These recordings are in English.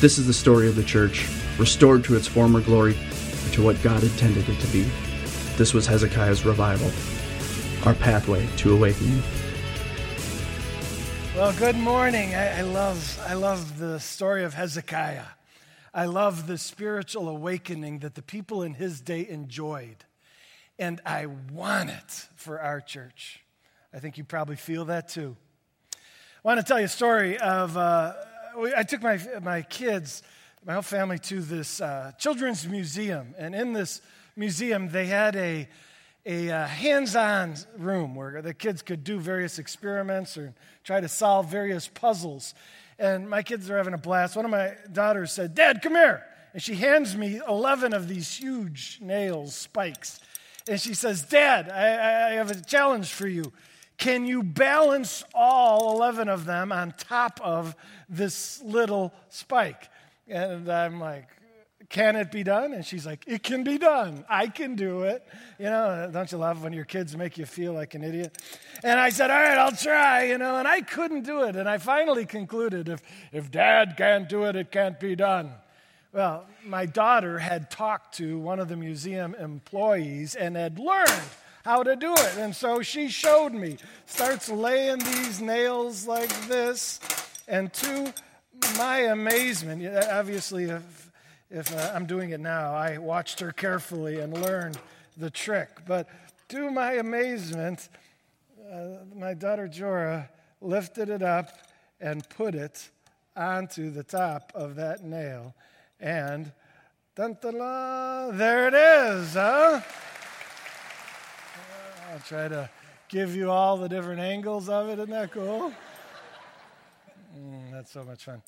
This is the story of the church, restored to its former glory, to what God intended it to be. This was Hezekiah's revival, our pathway to awakening. Well, good morning. I, I, love, I love the story of Hezekiah. I love the spiritual awakening that the people in his day enjoyed. And I want it for our church. I think you probably feel that too. I want to tell you a story of, uh, I took my, my kids, my whole family, to this uh, children's museum. And in this museum, they had a, a uh, hands on room where the kids could do various experiments or try to solve various puzzles. And my kids are having a blast. One of my daughters said, Dad, come here. And she hands me 11 of these huge nails, spikes. And she says, Dad, I, I have a challenge for you. Can you balance all 11 of them on top of this little spike? And I'm like, can it be done? And she's like, It can be done. I can do it. You know, don't you love when your kids make you feel like an idiot? And I said, All right, I'll try, you know, and I couldn't do it. And I finally concluded if, if dad can't do it, it can't be done. Well, my daughter had talked to one of the museum employees and had learned how to do it. And so she showed me, starts laying these nails like this. And to my amazement, obviously, if if uh, I'm doing it now. I watched her carefully and learned the trick. But to my amazement, uh, my daughter Jora lifted it up and put it onto the top of that nail. And dun, dun, dun, there it is, huh? I'll try to give you all the different angles of it. Isn't that cool? Mm, that's so much fun.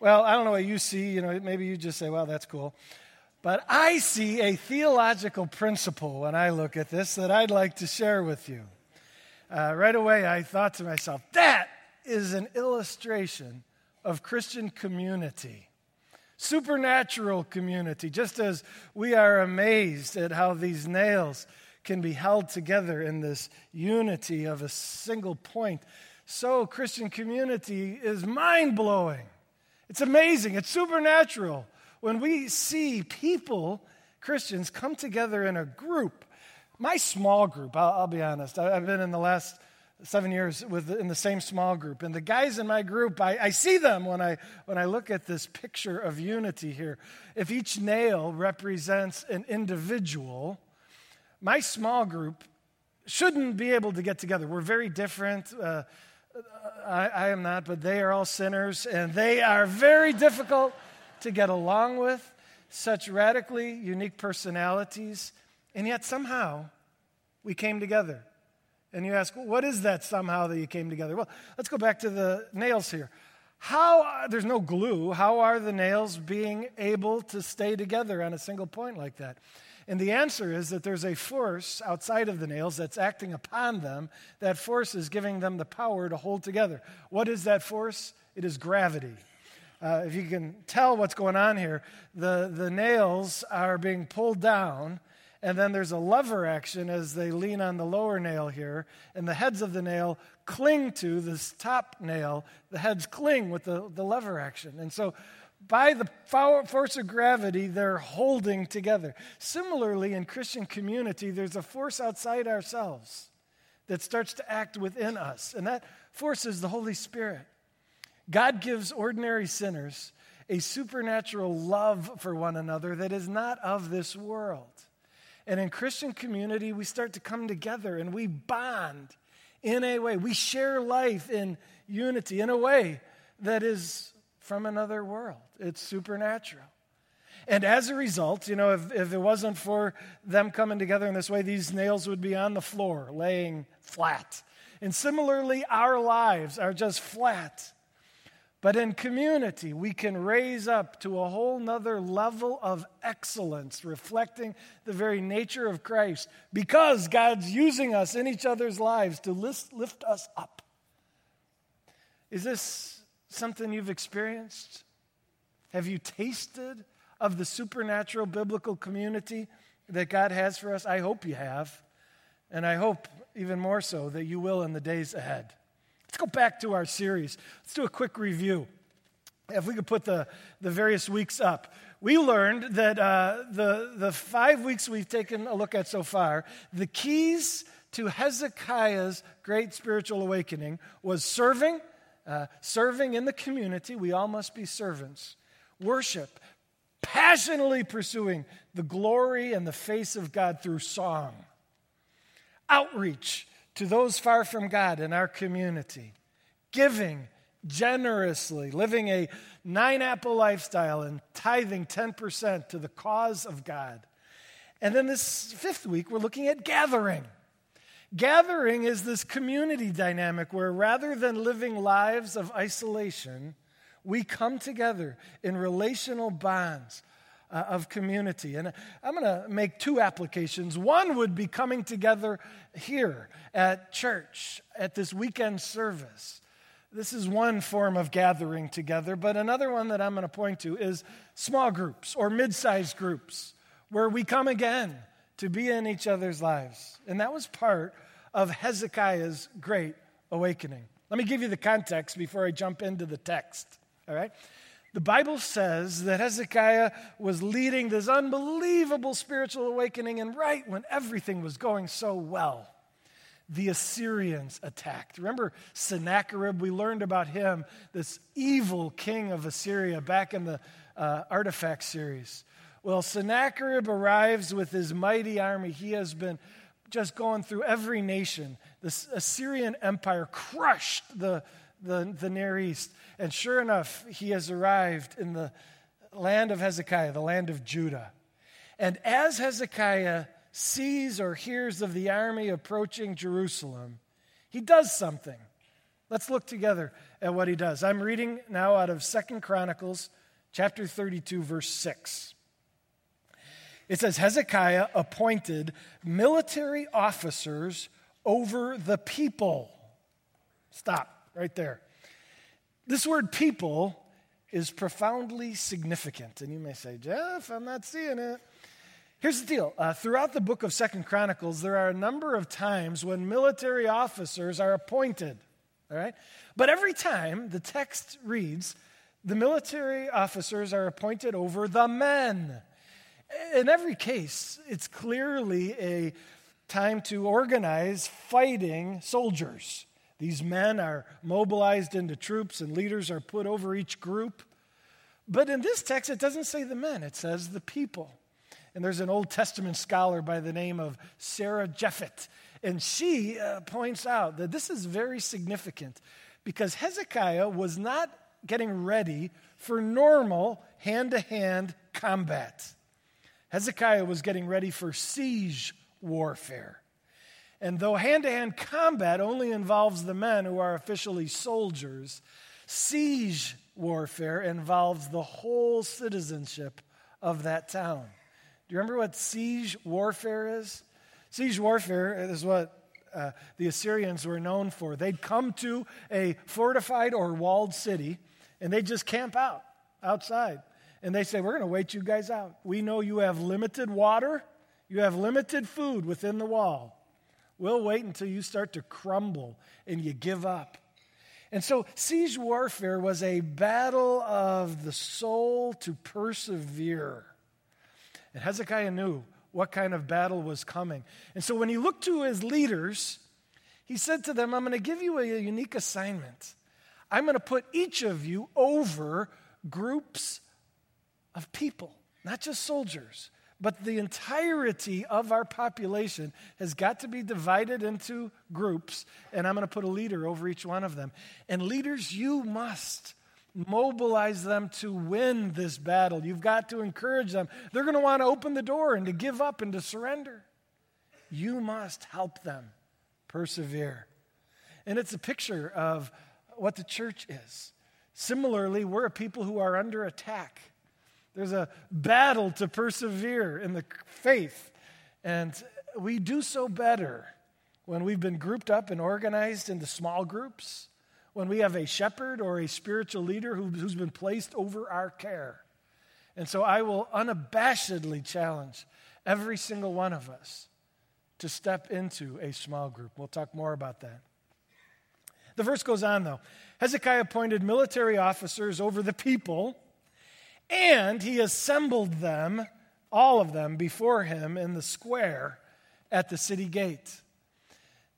Well, I don't know what you see. You know, maybe you just say, well, that's cool. But I see a theological principle when I look at this that I'd like to share with you. Uh, right away, I thought to myself, that is an illustration of Christian community, supernatural community. Just as we are amazed at how these nails can be held together in this unity of a single point, so Christian community is mind blowing. It's amazing, it's supernatural when we see people, Christians, come together in a group. My small group, I'll, I'll be honest, I, have been in the last seven years with, in the same small group. And the guys in my group, I, I see them when I, when I look at this picture of unity here. If each nail represents an individual, my small group shouldn't be able to get together. We're very different. Uh, I, I am not, but they are all sinners, and they are very difficult to get along with, such radically unique personalities, and yet somehow we came together. And you ask, well, what is that somehow that you came together? Well, let's go back to the nails here. How, there's no glue, how are the nails being able to stay together on a single point like that? And the answer is that there's a force outside of the nails that's acting upon them. That force is giving them the power to hold together. What is that force? It is gravity. Uh, if you can tell what's going on here, the, the nails are being pulled down, and then there's a lever action as they lean on the lower nail here, and the heads of the nail cling to this top nail. The heads cling with the, the lever action. And so by the force of gravity, they're holding together. Similarly, in Christian community, there's a force outside ourselves that starts to act within us, and that force is the Holy Spirit. God gives ordinary sinners a supernatural love for one another that is not of this world. And in Christian community, we start to come together and we bond in a way. We share life in unity in a way that is from another world. It's supernatural. And as a result, you know, if, if it wasn't for them coming together in this way, these nails would be on the floor, laying flat. And similarly, our lives are just flat. But in community, we can raise up to a whole nother level of excellence, reflecting the very nature of Christ, because God's using us in each other's lives to lift, lift us up. Is this something you've experienced? Have you tasted of the supernatural biblical community that God has for us? I hope you have. And I hope even more so that you will in the days ahead. Let's go back to our series. Let's do a quick review. if we could put the, the various weeks up, we learned that uh, the, the five weeks we've taken a look at so far, the keys to Hezekiah's great spiritual awakening was serving, uh, serving in the community. We all must be servants. Worship, passionately pursuing the glory and the face of God through song. Outreach to those far from God in our community. Giving generously, living a nine apple lifestyle and tithing 10% to the cause of God. And then this fifth week, we're looking at gathering. Gathering is this community dynamic where rather than living lives of isolation, we come together in relational bonds uh, of community. And I'm going to make two applications. One would be coming together here at church at this weekend service. This is one form of gathering together, but another one that I'm going to point to is small groups or mid sized groups where we come again to be in each other's lives. And that was part of Hezekiah's great awakening. Let me give you the context before I jump into the text. All right? The Bible says that Hezekiah was leading this unbelievable spiritual awakening, and right when everything was going so well, the Assyrians attacked. Remember Sennacherib? We learned about him, this evil king of Assyria, back in the uh, artifact series. Well, Sennacherib arrives with his mighty army. He has been just going through every nation. The Assyrian Empire crushed the, the, the Near East. And sure enough, he has arrived in the land of Hezekiah, the land of Judah. And as Hezekiah sees or hears of the army approaching Jerusalem, he does something. Let's look together at what he does. I'm reading now out of Second Chronicles chapter 32 verse 6. It says Hezekiah appointed military officers over the people. Stop right there. This word people is profoundly significant. And you may say, Jeff, I'm not seeing it. Here's the deal. Uh, throughout the book of Second Chronicles, there are a number of times when military officers are appointed. All right? But every time the text reads, the military officers are appointed over the men. In every case, it's clearly a time to organize fighting soldiers. These men are mobilized into troops, and leaders are put over each group. But in this text, it doesn't say the men, it says the people. And there's an Old Testament scholar by the name of Sarah Japhet, and she uh, points out that this is very significant because Hezekiah was not getting ready for normal hand to hand combat. Hezekiah was getting ready for siege warfare. And though hand to hand combat only involves the men who are officially soldiers, siege warfare involves the whole citizenship of that town. Do you remember what siege warfare is? Siege warfare is what uh, the Assyrians were known for. They'd come to a fortified or walled city and they'd just camp out outside. And they say, We're going to wait you guys out. We know you have limited water, you have limited food within the wall. We'll wait until you start to crumble and you give up. And so, siege warfare was a battle of the soul to persevere. And Hezekiah knew what kind of battle was coming. And so, when he looked to his leaders, he said to them, I'm going to give you a unique assignment. I'm going to put each of you over groups of people, not just soldiers, but the entirety of our population has got to be divided into groups, and I'm going to put a leader over each one of them. And leaders, you must mobilize them to win this battle. You've got to encourage them. They're going to want to open the door and to give up and to surrender. You must help them persevere. And it's a picture of what the church is. Similarly, we're a people who are under attack. There's a battle to persevere in the faith. And we do so better when we've been grouped up and organized into small groups, when we have a shepherd or a spiritual leader who, has been placed over our care. And so I will unabashedly challenge every single one of us to step into a small group. We'll talk more about that. The verse goes on, though. Hezekiah appointed military officers over the people, and he assembled them, all of them, before him in the square at the city gate.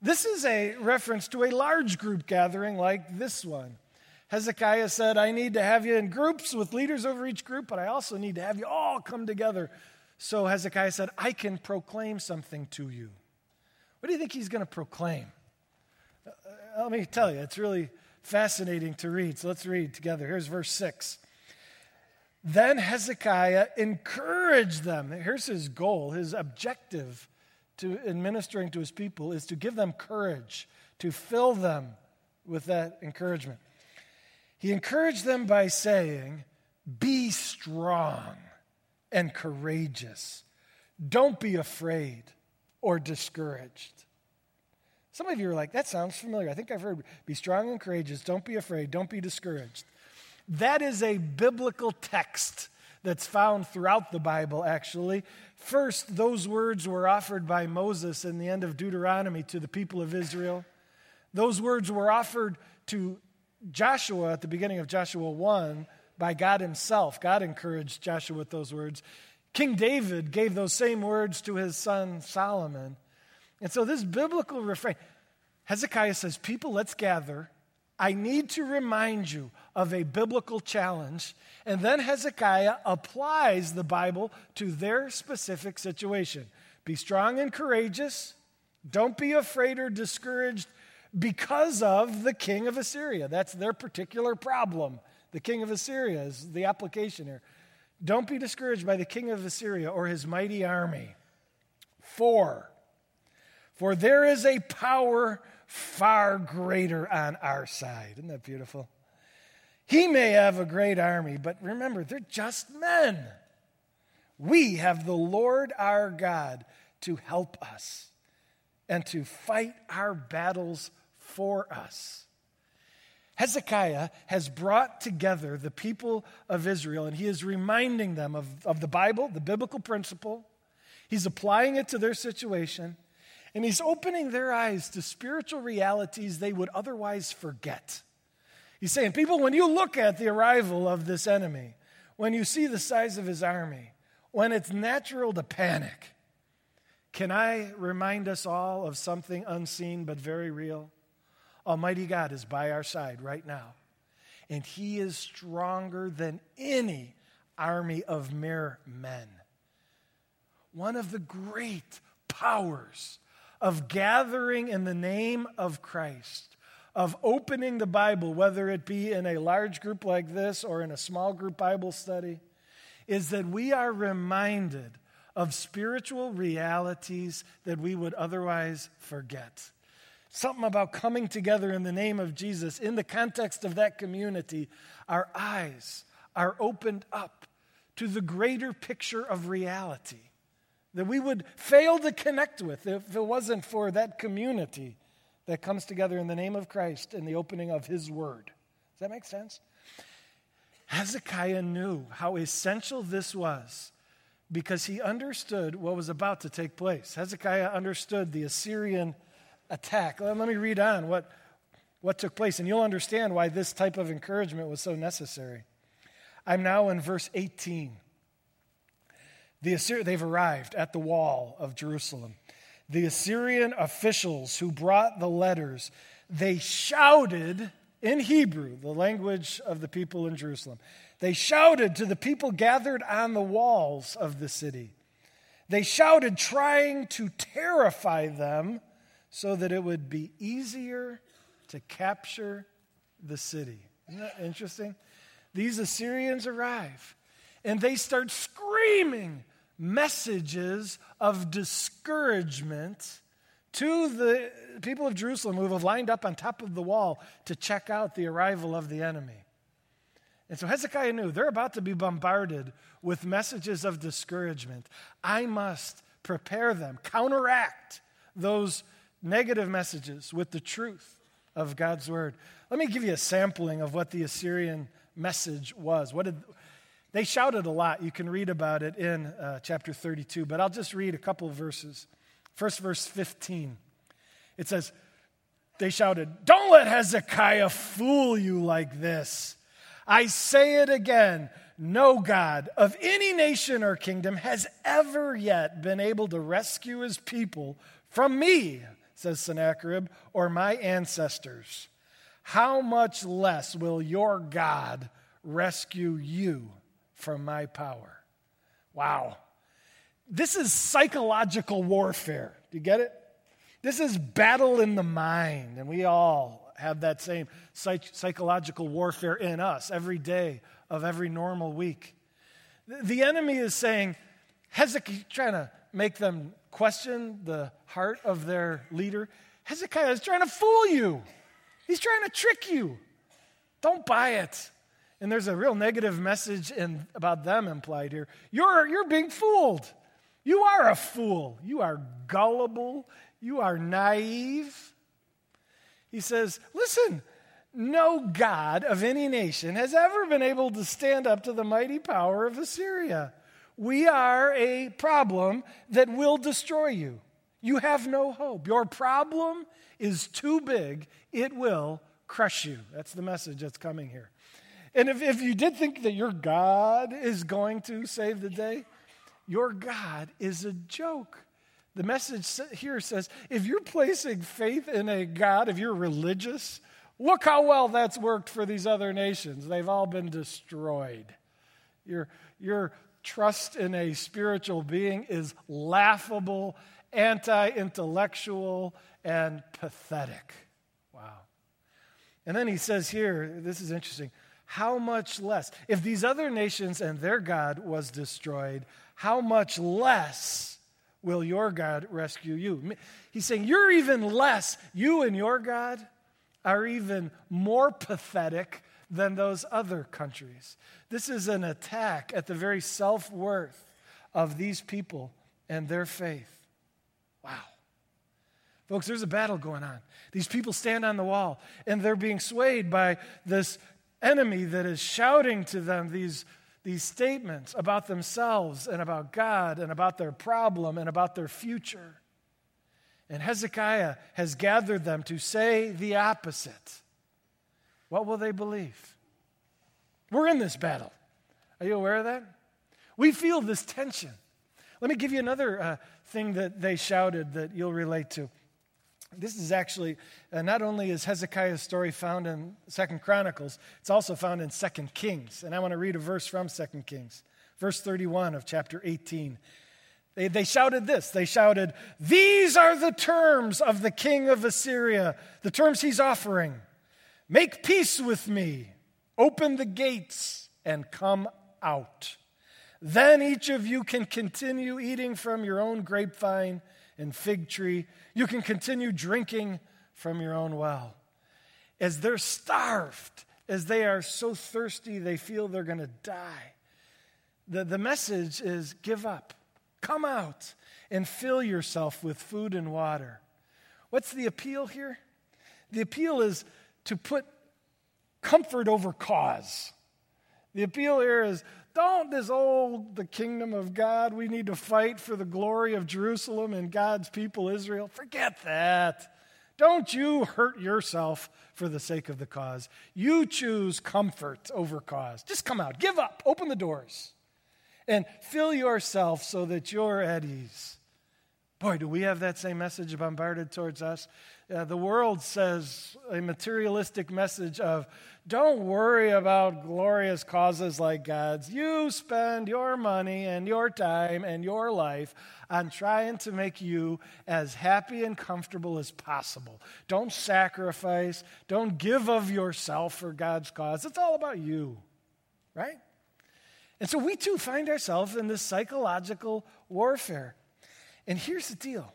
This is a reference to a large group gathering like this one. Hezekiah said, I need to have you in groups with leaders over each group, but I also need to have you all come together. So Hezekiah said, I can proclaim something to you. What do you think he's going to proclaim? Uh, uh, let me tell you, it's really fascinating to read. So let's read together. Here's verse 6. Then Hezekiah encouraged them. Here's his goal, his objective to administering to his people is to give them courage, to fill them with that encouragement. He encouraged them by saying, Be strong and courageous. Don't be afraid or discouraged. Some of you are like, That sounds familiar. I think I've heard, Be strong and courageous. Don't be afraid. Don't be discouraged. That is a biblical text that's found throughout the Bible, actually. First, those words were offered by Moses in the end of Deuteronomy to the people of Israel. Those words were offered to Joshua at the beginning of Joshua 1 by God Himself. God encouraged Joshua with those words. King David gave those same words to his son Solomon. And so, this biblical refrain Hezekiah says, People, let's gather. I need to remind you of a biblical challenge. And then Hezekiah applies the Bible to their specific situation. Be strong and courageous. Don't be afraid or discouraged because of the king of Assyria. That's their particular problem. The king of Assyria is the application here. Don't be discouraged by the king of Assyria or his mighty army. Four, for there is a power far greater on our side. Isn't that beautiful? He may have a great army, but remember, they're just men. We have the Lord our God to help us and to fight our battles for us. Hezekiah has brought together the people of Israel and he is reminding them of, of the Bible, the biblical principle. He's applying it to their situation and he's opening their eyes to spiritual realities they would otherwise forget. He's saying, People, when you look at the arrival of this enemy, when you see the size of his army, when it's natural to panic, can I remind us all of something unseen but very real? Almighty God is by our side right now. And He is stronger than any army of mere men. One of the great powers of gathering in the name of Christ, of opening the Bible, whether it be in a large group like this or in a small group Bible study, is that we are reminded of spiritual realities that we would otherwise forget. Something about coming together in the name of Jesus in the context of that community, our eyes are opened up to the greater picture of reality that we would fail to connect with if it wasn't for that community that comes together in the name of Christ in the opening of His Word. Does that make sense? Hezekiah knew how essential this was because he understood what was about to take place. Hezekiah understood the Assyrian attack. Let me read on what, what took place, and you'll understand why this type of encouragement was so necessary. I'm now in verse 18. The Assyri- they've arrived at the wall of Jerusalem. The Assyrian officials who brought the letters, they shouted in Hebrew, the language of the people in Jerusalem. They shouted to the people gathered on the walls of the city. They shouted, trying to terrify them so that it would be easier to capture the city. Isn't that interesting? These Assyrians arrive and they start screaming messages of discouragement to the people of Jerusalem who have lined up on top of the wall to check out the arrival of the enemy. And so Hezekiah knew they're about to be bombarded with messages of discouragement. I must prepare them, counteract those negative messages with the truth of God's word. Let me give you a sampling of what the Assyrian message was. What did they shouted a lot. You can read about it in uh, chapter 32, but I'll just read a couple of verses. First verse 15. It says, They shouted, Don't let Hezekiah fool you like this. I say it again no God of any nation or kingdom has ever yet been able to rescue his people from me, says Sennacherib, or my ancestors. How much less will your God rescue you from my power? Wow. This is psychological warfare. Do you get it? This is battle in the mind, and we all have that same psych- psychological warfare in us every day of every normal week. The enemy is saying, Hezekiah, trying to make them question the heart of their leader. Hezekiah is trying to fool you, he's trying to trick you. Don't buy it. And there's a real negative message in, about them implied here. You're, you're being fooled. You are a fool. You are gullible. You are naive. He says, Listen, no God of any nation has ever been able to stand up to the mighty power of Assyria. We are a problem that will destroy you. You have no hope. Your problem is too big, it will crush you. That's the message that's coming here. And if, if you did think that your God is going to save the day, your God is a joke. The message here says if you're placing faith in a God, if you're religious, Look how well that's worked for these other nations. They've all been destroyed. Your, your trust in a spiritual being is laughable, anti intellectual, and pathetic. Wow. And then he says here, this is interesting. How much less? If these other nations and their God was destroyed, how much less will your God rescue you? He's saying, You're even less, you and your God are even more pathetic than those other countries. This is an attack at the very self worth of these people and their faith. Wow. Folks, there's a battle going on. These people stand on the wall and they're being swayed by this enemy that is shouting to them these, these statements about themselves and about God and about their problem and about their future. And Hezekiah has gathered them to say the opposite. What will they believe? We're in this battle. Are you aware of that? We feel this tension. Let me give you another uh, thing that they shouted that you'll relate to. This is actually uh, not only is Hezekiah's story found in Second Chronicles, it's also found in Second Kings. And I want to read a verse from Second Kings, verse 31 of chapter 18. They, they shouted this. They shouted, These are the terms of the king of Assyria, the terms he's offering. Make peace with me, open the gates, and come out. Then each of you can continue eating from your own grapevine and fig tree. You can continue drinking from your own well. As they're starved, as they are so thirsty they feel they're going to die, the, the message is give up. Come out and fill yourself with food and water. What's the appeal here? The appeal is to put comfort over cause. The appeal here is don't disold the kingdom of God. We need to fight for the glory of Jerusalem and God's people, Israel. Forget that. Don't you hurt yourself for the sake of the cause. You choose comfort over cause. Just come out, give up, open the doors and fill yourself so that you're at ease. Boy, do we have that same message bombarded towards us? Uh, the world says a materialistic message of don't worry about glorious causes like God's. You spend your money and your time and your life on trying to make you as happy and comfortable as possible. Don't sacrifice, don't give of yourself for God's cause. It's all about you, right? And so we too find ourselves in this psychological warfare. And here's the deal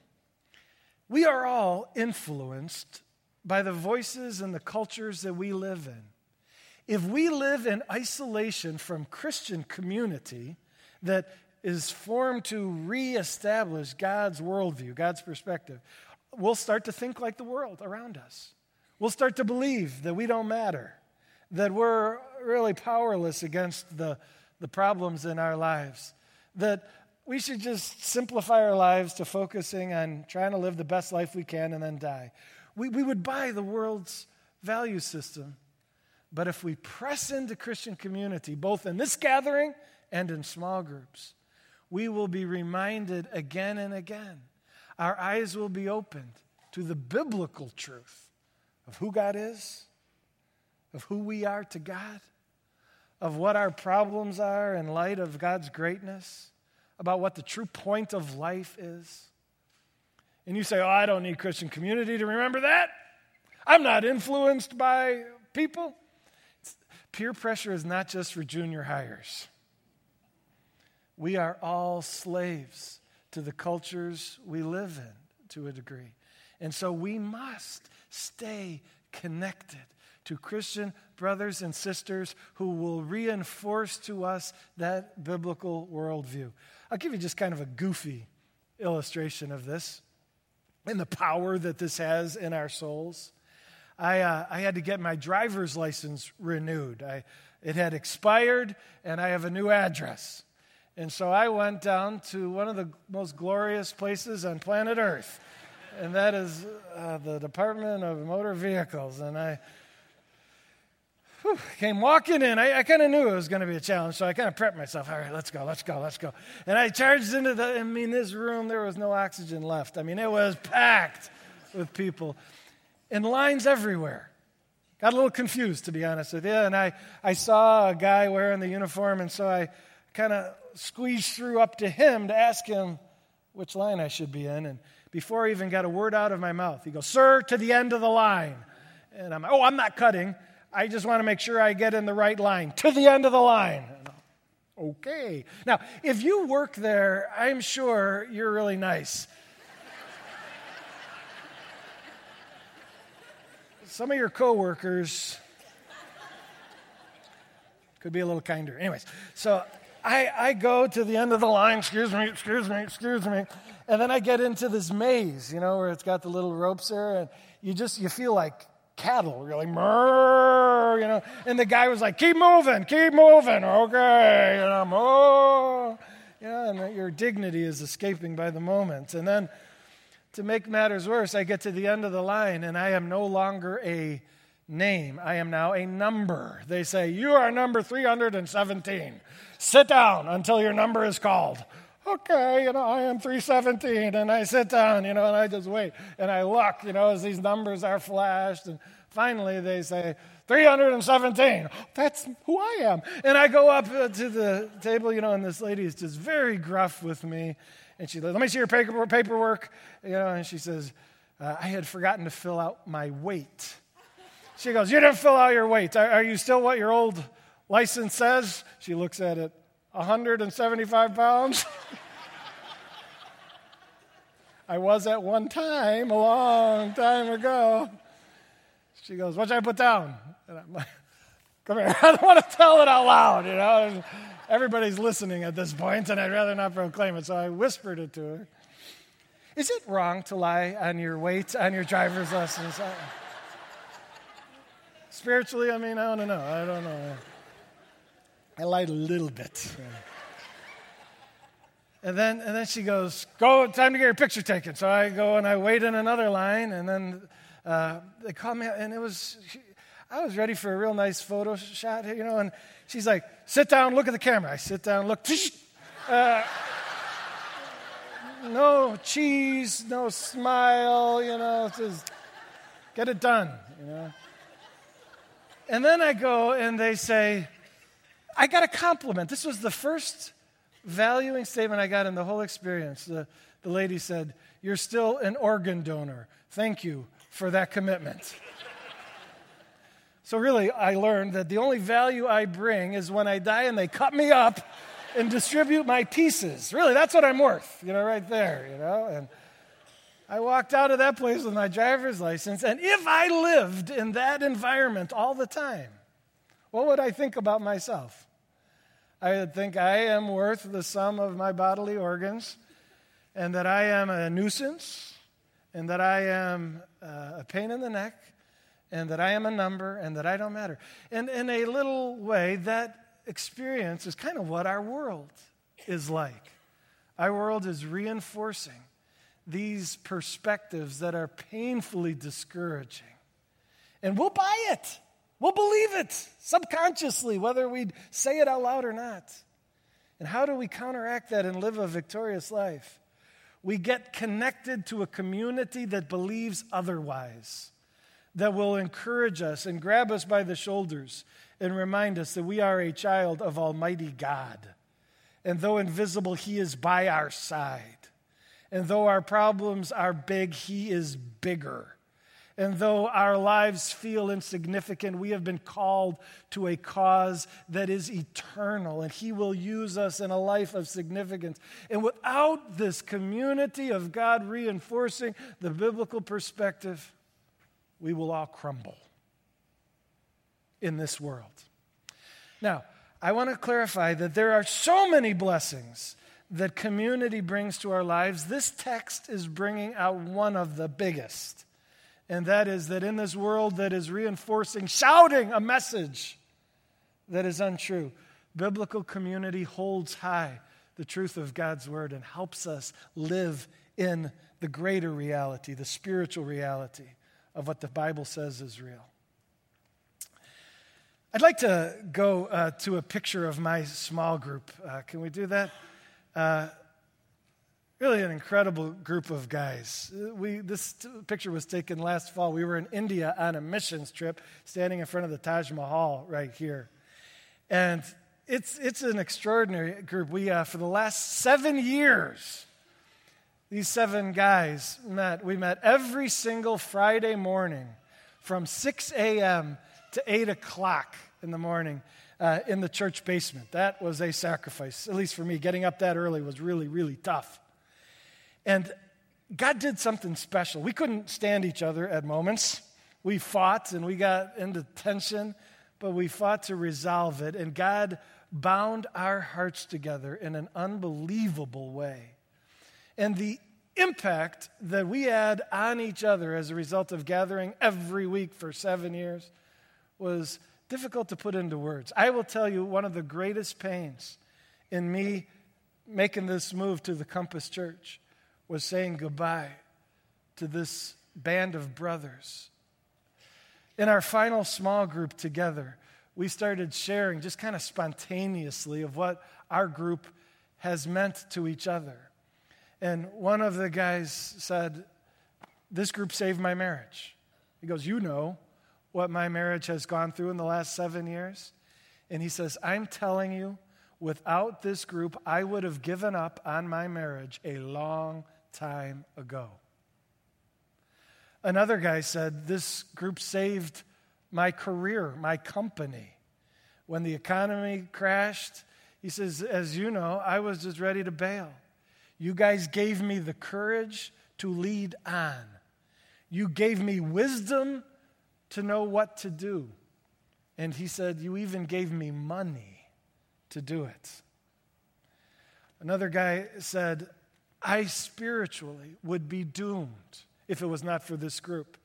we are all influenced by the voices and the cultures that we live in. If we live in isolation from Christian community that is formed to reestablish God's worldview, God's perspective, we'll start to think like the world around us. We'll start to believe that we don't matter, that we're really powerless against the the problems in our lives. That we should just simplify our lives to focusing on trying to live the best life we can and then die. We, we would buy the world's value system. But if we press into Christian community, both in this gathering and in small groups, we will be reminded again and again. Our eyes will be opened to the biblical truth of who God is, of who we are to God, of what our problems are in light of God's greatness, about what the true point of life is. And you say, Oh, I don't need Christian community to remember that. I'm not influenced by people. Peer pressure is not just for junior hires. We are all slaves to the cultures we live in to a degree. And so we must stay connected to Christian brothers and sisters who will reinforce to us that biblical worldview. I'll give you just kind of a goofy illustration of this and the power that this has in our souls. I, uh, I had to get my driver's license renewed. I, it had expired, and I have a new address. And so I went down to one of the most glorious places on planet Earth, and that is uh, the Department of Motor Vehicles. And I whew, came walking in. I, I kind of knew it was going to be a challenge, so I kind of prepped myself. All right, let's go, let's go, let's go. And I charged into the, I mean, this room, there was no oxygen left. I mean, it was packed with people and lines everywhere. Got a little confused, to be honest with you. And I, I saw a guy wearing the uniform, and so I kind of squeezed through up to him to ask him which line I should be in. And before I even got a word out of my mouth, he goes, Sir, to the end of the line. And I'm, like, oh, I'm not cutting. I just want to make sure I get in the right line. To the end of the line. Okay. Now, if you work there, I'm sure you're really nice. Some of your coworkers could be a little kinder. Anyways, so I, I go to the end of the line, excuse me, excuse me, excuse me, and then I get into this maze, you know, where it's got the little ropes there, and you just, you feel like cattle. You're like, you know, and the guy was like, keep moving, keep moving, okay, and I'm, oh, yeah, and your dignity is escaping by the moment. And then to make matters worse, I get to the end of the line, and I am no longer a name. I am now a number. They say, You are number 317. Sit down until your number is called. Okay, you know, I am 317. And I sit down, you know, and I just wait. And I look, you know, as these numbers are flashed. And finally they say, 317. That's who I am. And I go up to the table, you know, and this lady is just very gruff with me. And she says, Let me see your paper, paperwork. You know, and she says, uh, I had forgotten to fill out my weight. She goes, You didn't fill out your weight. Are, are you still what your old license says? She looks at it, 175 pounds. I was at one time, a long time ago. She goes, What should I put down? And I'm like, Come here. I don't want to tell it out loud, you know. Everybody's listening at this point, and I'd rather not proclaim it, so I whispered it to her. Is it wrong to lie on your weight on your driver's license? Spiritually, I mean, I don't know. I don't know. I lied a little bit. And then, and then she goes, Go, time to get your picture taken. So I go and I wait in another line, and then uh, they call me, and it was, I was ready for a real nice photo shot, you know, and she's like, Sit down, look at the camera. I sit down, look, uh, no cheese, no smile, you know, just get it done, you know. And then I go and they say, I got a compliment. This was the first valuing statement I got in the whole experience. The, the lady said, You're still an organ donor. Thank you for that commitment. So, really, I learned that the only value I bring is when I die and they cut me up and distribute my pieces. Really, that's what I'm worth, you know, right there, you know. And I walked out of that place with my driver's license, and if I lived in that environment all the time, what would I think about myself? I would think I am worth the sum of my bodily organs, and that I am a nuisance, and that I am uh, a pain in the neck, and that I am a number, and that I don't matter. And in a little way, that experience is kind of what our world is like. Our world is reinforcing these perspectives that are painfully discouraging. And we'll buy it. We'll believe it subconsciously, whether we say it out loud or not. And how do we counteract that and live a victorious life? We get connected to a community that believes otherwise, that will encourage us and grab us by the shoulders and remind us that we are a child of Almighty God. And though invisible, He is by our side. And though our problems are big, He is bigger. And though our lives feel insignificant, we have been called to a cause that is eternal, and He will use us in a life of significance. And without this community of God reinforcing the biblical perspective, we will all crumble in this world. Now, I want to clarify that there are so many blessings that community brings to our lives. This text is bringing out one of the biggest and that is that in this world that is reinforcing, shouting a message that is untrue, biblical community holds high the truth of God's word and helps us live in the greater reality, the spiritual reality of what the Bible says is real. I'd like to go uh, to a picture of my small group. Uh, can we do that? Uh, really an incredible group of guys. We, this picture was taken last fall. We were in India on a missions trip, standing in front of the Taj Mahal right here. And it's, it's an extraordinary group. We, uh, for the last seven years, these seven guys met. We met every single Friday morning from 6 a.m. to 8 o'clock in the morning. Uh, in the church basement. That was a sacrifice, at least for me. Getting up that early was really, really tough. And God did something special. We couldn't stand each other at moments. We fought and we got into tension, but we fought to resolve it. And God bound our hearts together in an unbelievable way. And the impact that we had on each other as a result of gathering every week for seven years was difficult to put into words. I will tell you one of the greatest pains in me making this move to the Compass Church was saying goodbye to this band of brothers. In our final small group together, we started sharing just kind of spontaneously of what our group has meant to each other. And one of the guys said, This group saved my marriage. He goes, You know what my marriage has gone through in the last seven years? And he says, I'm telling you, without this group, I would have given up on my marriage a long time ago. Another guy said, This group saved my career, my company. When the economy crashed, he says, As you know, I was just ready to bail. You guys gave me the courage to lead on. You gave me wisdom to know what to do. And he said, You even gave me money to do it. Another guy said, I spiritually would be doomed if it was not for this group.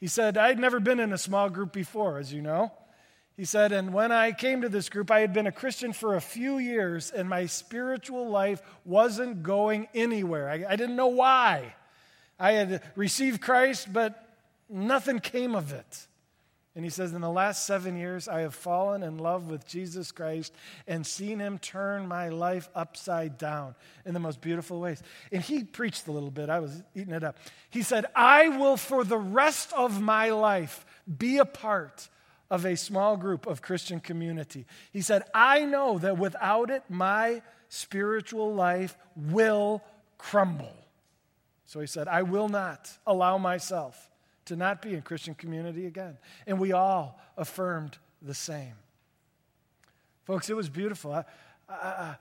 He said, I'd never been in a small group before, as you know. He said, and when I came to this group, I had been a Christian for a few years, and my spiritual life wasn't going anywhere. I, I didn't know why. I had received Christ, but nothing came of it. And he says, In the last seven years, I have fallen in love with Jesus Christ and seen him turn my life upside down in the most beautiful ways. And he preached a little bit. I was eating it up. He said, I will for the rest of my life be a part of a small group of Christian community. He said, I know that without it, my spiritual life will crumble. So he said, I will not allow myself to not be in Christian community again. And we all affirmed the same. Folks, it was beautiful. I, I,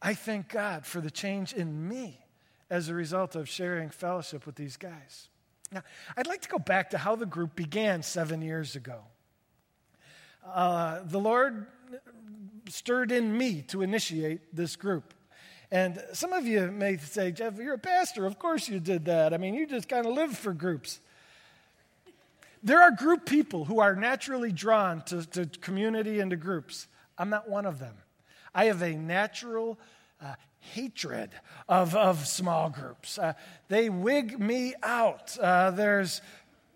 I thank God for the change in me as a result of sharing fellowship with these guys. Now, I'd like to go back to how the group began seven years ago. Uh, the Lord stirred in me to initiate this group. And some of you may say, Jeff, you're a pastor. Of course you did that. I mean, you just kind of live for groups. There are group people who are naturally drawn to, to community and to groups. I'm not one of them. I have a natural uh, hatred of, of small groups. Uh, they wig me out. Uh, there's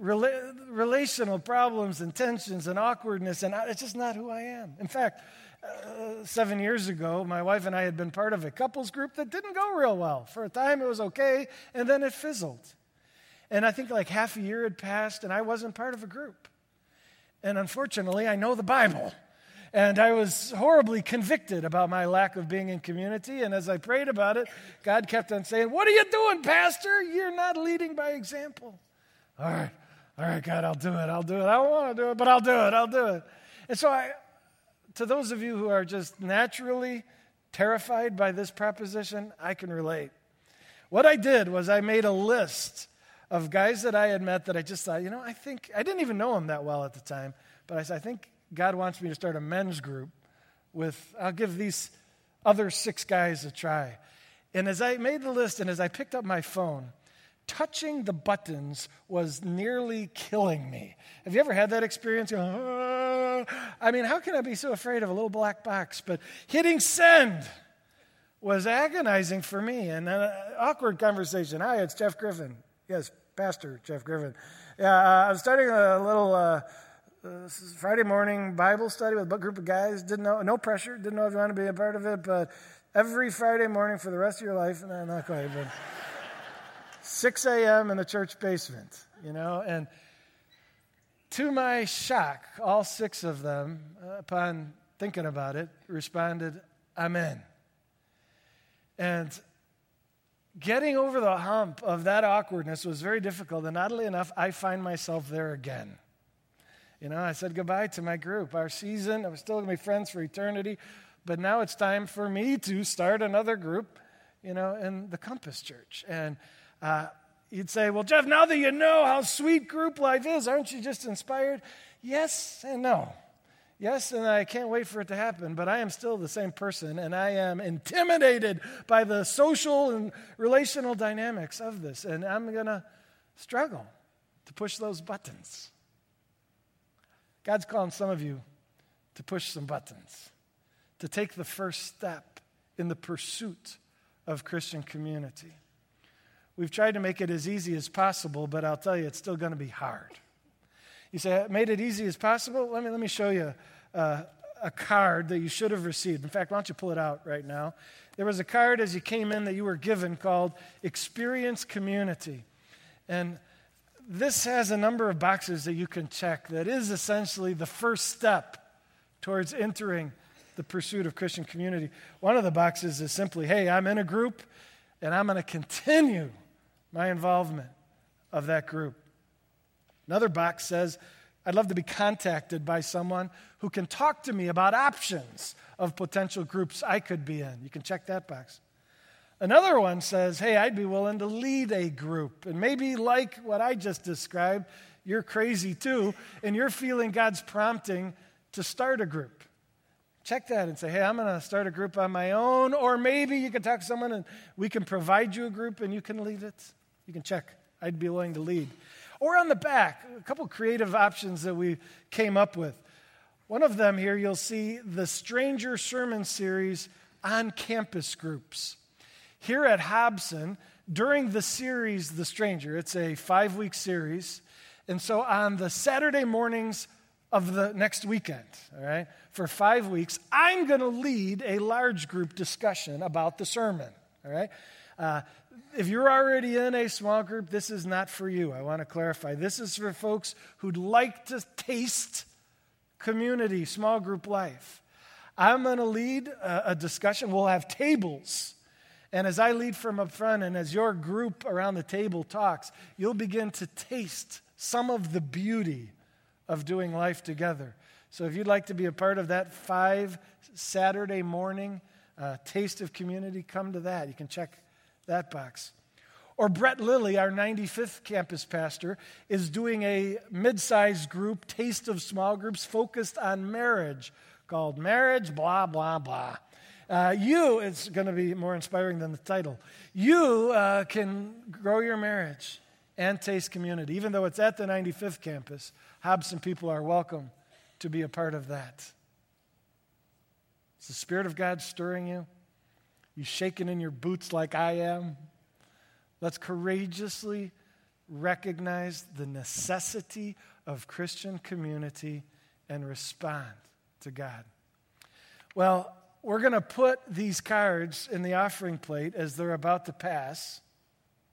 rela- relational problems and tensions and awkwardness, and I, it's just not who I am. In fact, uh, seven years ago, my wife and I had been part of a couples group that didn't go real well. For a time, it was okay, and then it fizzled. And I think like half a year had passed, and I wasn't part of a group. And unfortunately, I know the Bible. And I was horribly convicted about my lack of being in community. And as I prayed about it, God kept on saying, What are you doing, Pastor? You're not leading by example. All right, all right, God, I'll do it. I'll do it. I don't want to do it, but I'll do it. I'll do it. And so I, to those of you who are just naturally terrified by this proposition, I can relate. What I did was I made a list of guys that I had met that I just thought, you know, I think, I didn't even know them that well at the time, but I said, I think God wants me to start a men's group with, I'll give these other six guys a try. And as I made the list and as I picked up my phone, touching the buttons was nearly killing me. Have you ever had that experience? oh. I mean, how can I be so afraid of a little black box? But hitting send was agonizing for me. And an awkward conversation. Hi, it's Jeff Griffin. Yes, Pastor Jeff Griffin. Yeah, uh, I'm starting a little uh, this is Friday morning Bible study with a group of guys. Didn't know, no pressure. Didn't know if you want to be a part of it, but every Friday morning for the rest of your life. No, not quite, but 6 a.m. in the church basement, you know, and to my shock, all six of them, uh, upon thinking about it, responded, Amen. And getting over the hump of that awkwardness was very difficult. And oddly enough, I find myself there again. You know, I said goodbye to my group, our season. I was still going to be friends for eternity. But now it's time for me to start another group, you know, in the Compass Church. And uh, you'd say, Well, Jeff, now that you know how sweet group life is, aren't you just inspired? Yes and no. Yes, and I can't wait for it to happen, but I am still the same person, and I am intimidated by the social and relational dynamics of this, and I'm going to struggle to push those buttons. God's calling some of you to push some buttons, to take the first step in the pursuit of Christian community. We've tried to make it as easy as possible, but I'll tell you, it's still going to be hard. You say, made it easy as possible? Let me, let me show you uh, a card that you should have received. In fact, why don't you pull it out right now? There was a card as you came in that you were given called Experience Community. And this has a number of boxes that you can check that is essentially the first step towards entering the pursuit of Christian community. One of the boxes is simply, hey, I'm in a group and I'm going to continue my involvement of that group. Another box says, I'd love to be contacted by someone who can talk to me about options of potential groups I could be in. You can check that box. Another one says, Hey, I'd be willing to lead a group. And maybe, like what I just described, you're crazy too, and you're feeling God's prompting to start a group. Check that and say, Hey, I'm going to start a group on my own. Or maybe you can talk to someone and we can provide you a group and you can lead it. You can check. I'd be willing to lead. Or on the back, a couple creative options that we came up with. One of them here, you'll see the Stranger Sermon Series on campus groups. Here at Hobson, during the series The Stranger, it's a five week series. And so on the Saturday mornings of the next weekend, all right, for five weeks, I'm going to lead a large group discussion about the sermon, all right? Uh, if you're already in a small group, this is not for you. I want to clarify. This is for folks who'd like to taste community, small group life. I'm going to lead a, a discussion. We'll have tables and as I lead from up front, and as your group around the table talks, you'll begin to taste some of the beauty of doing life together. So if you'd like to be a part of that five Saturday morning uh, taste of community, come to that. You can check that box. Or Brett Lilly, our 95th campus pastor, is doing a mid sized group, Taste of Small Groups, focused on marriage called Marriage, blah, blah, blah. Uh, you, it's going to be more inspiring than the title. You uh, can grow your marriage and taste community. Even though it's at the 95th campus, Hobson people are welcome to be a part of that. Is the Spirit of God stirring you? You shaking in your boots like I am? Let's courageously recognize the necessity of Christian community and respond to God. Well, we're going to put these cards in the offering plate as they're about to pass,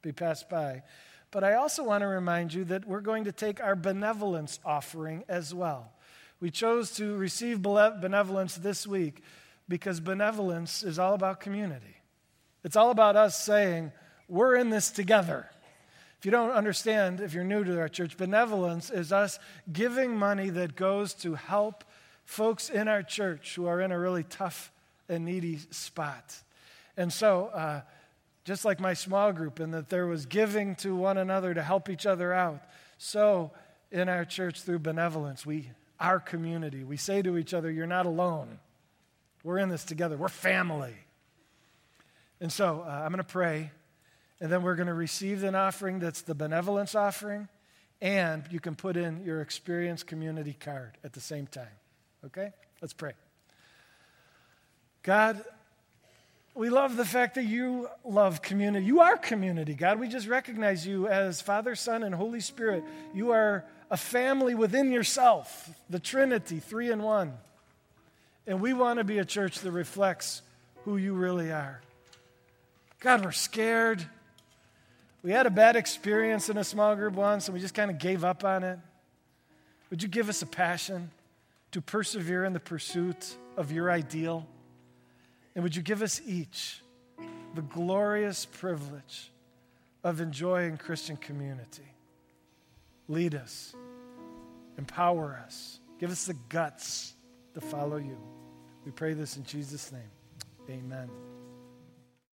be passed by. But I also want to remind you that we're going to take our benevolence offering as well. We chose to receive benevolence this week because benevolence is all about community. It's all about us saying, we're in this together. If you don't understand, if you're new to our church, benevolence is us giving money that goes to help folks in our church who are in a really tough and needy spot. And so, uh, just like my small group, in that there was giving to one another to help each other out, so in our church through benevolence, we, our community, we say to each other, You're not alone. We're in this together, we're family. And so, uh, I'm going to pray, and then we're going to receive an offering that's the benevolence offering, and you can put in your experience community card at the same time. Okay? Let's pray. God, we love the fact that you love community. You are community, God. We just recognize you as Father, Son, and Holy Spirit. You are a family within yourself, the Trinity, three in one. And we want to be a church that reflects who you really are. God, we're scared. We had a bad experience in a small group once and we just kind of gave up on it. Would you give us a passion to persevere in the pursuit of your ideal? And would you give us each the glorious privilege of enjoying Christian community? Lead us, empower us, give us the guts to follow you. We pray this in Jesus' name. Amen.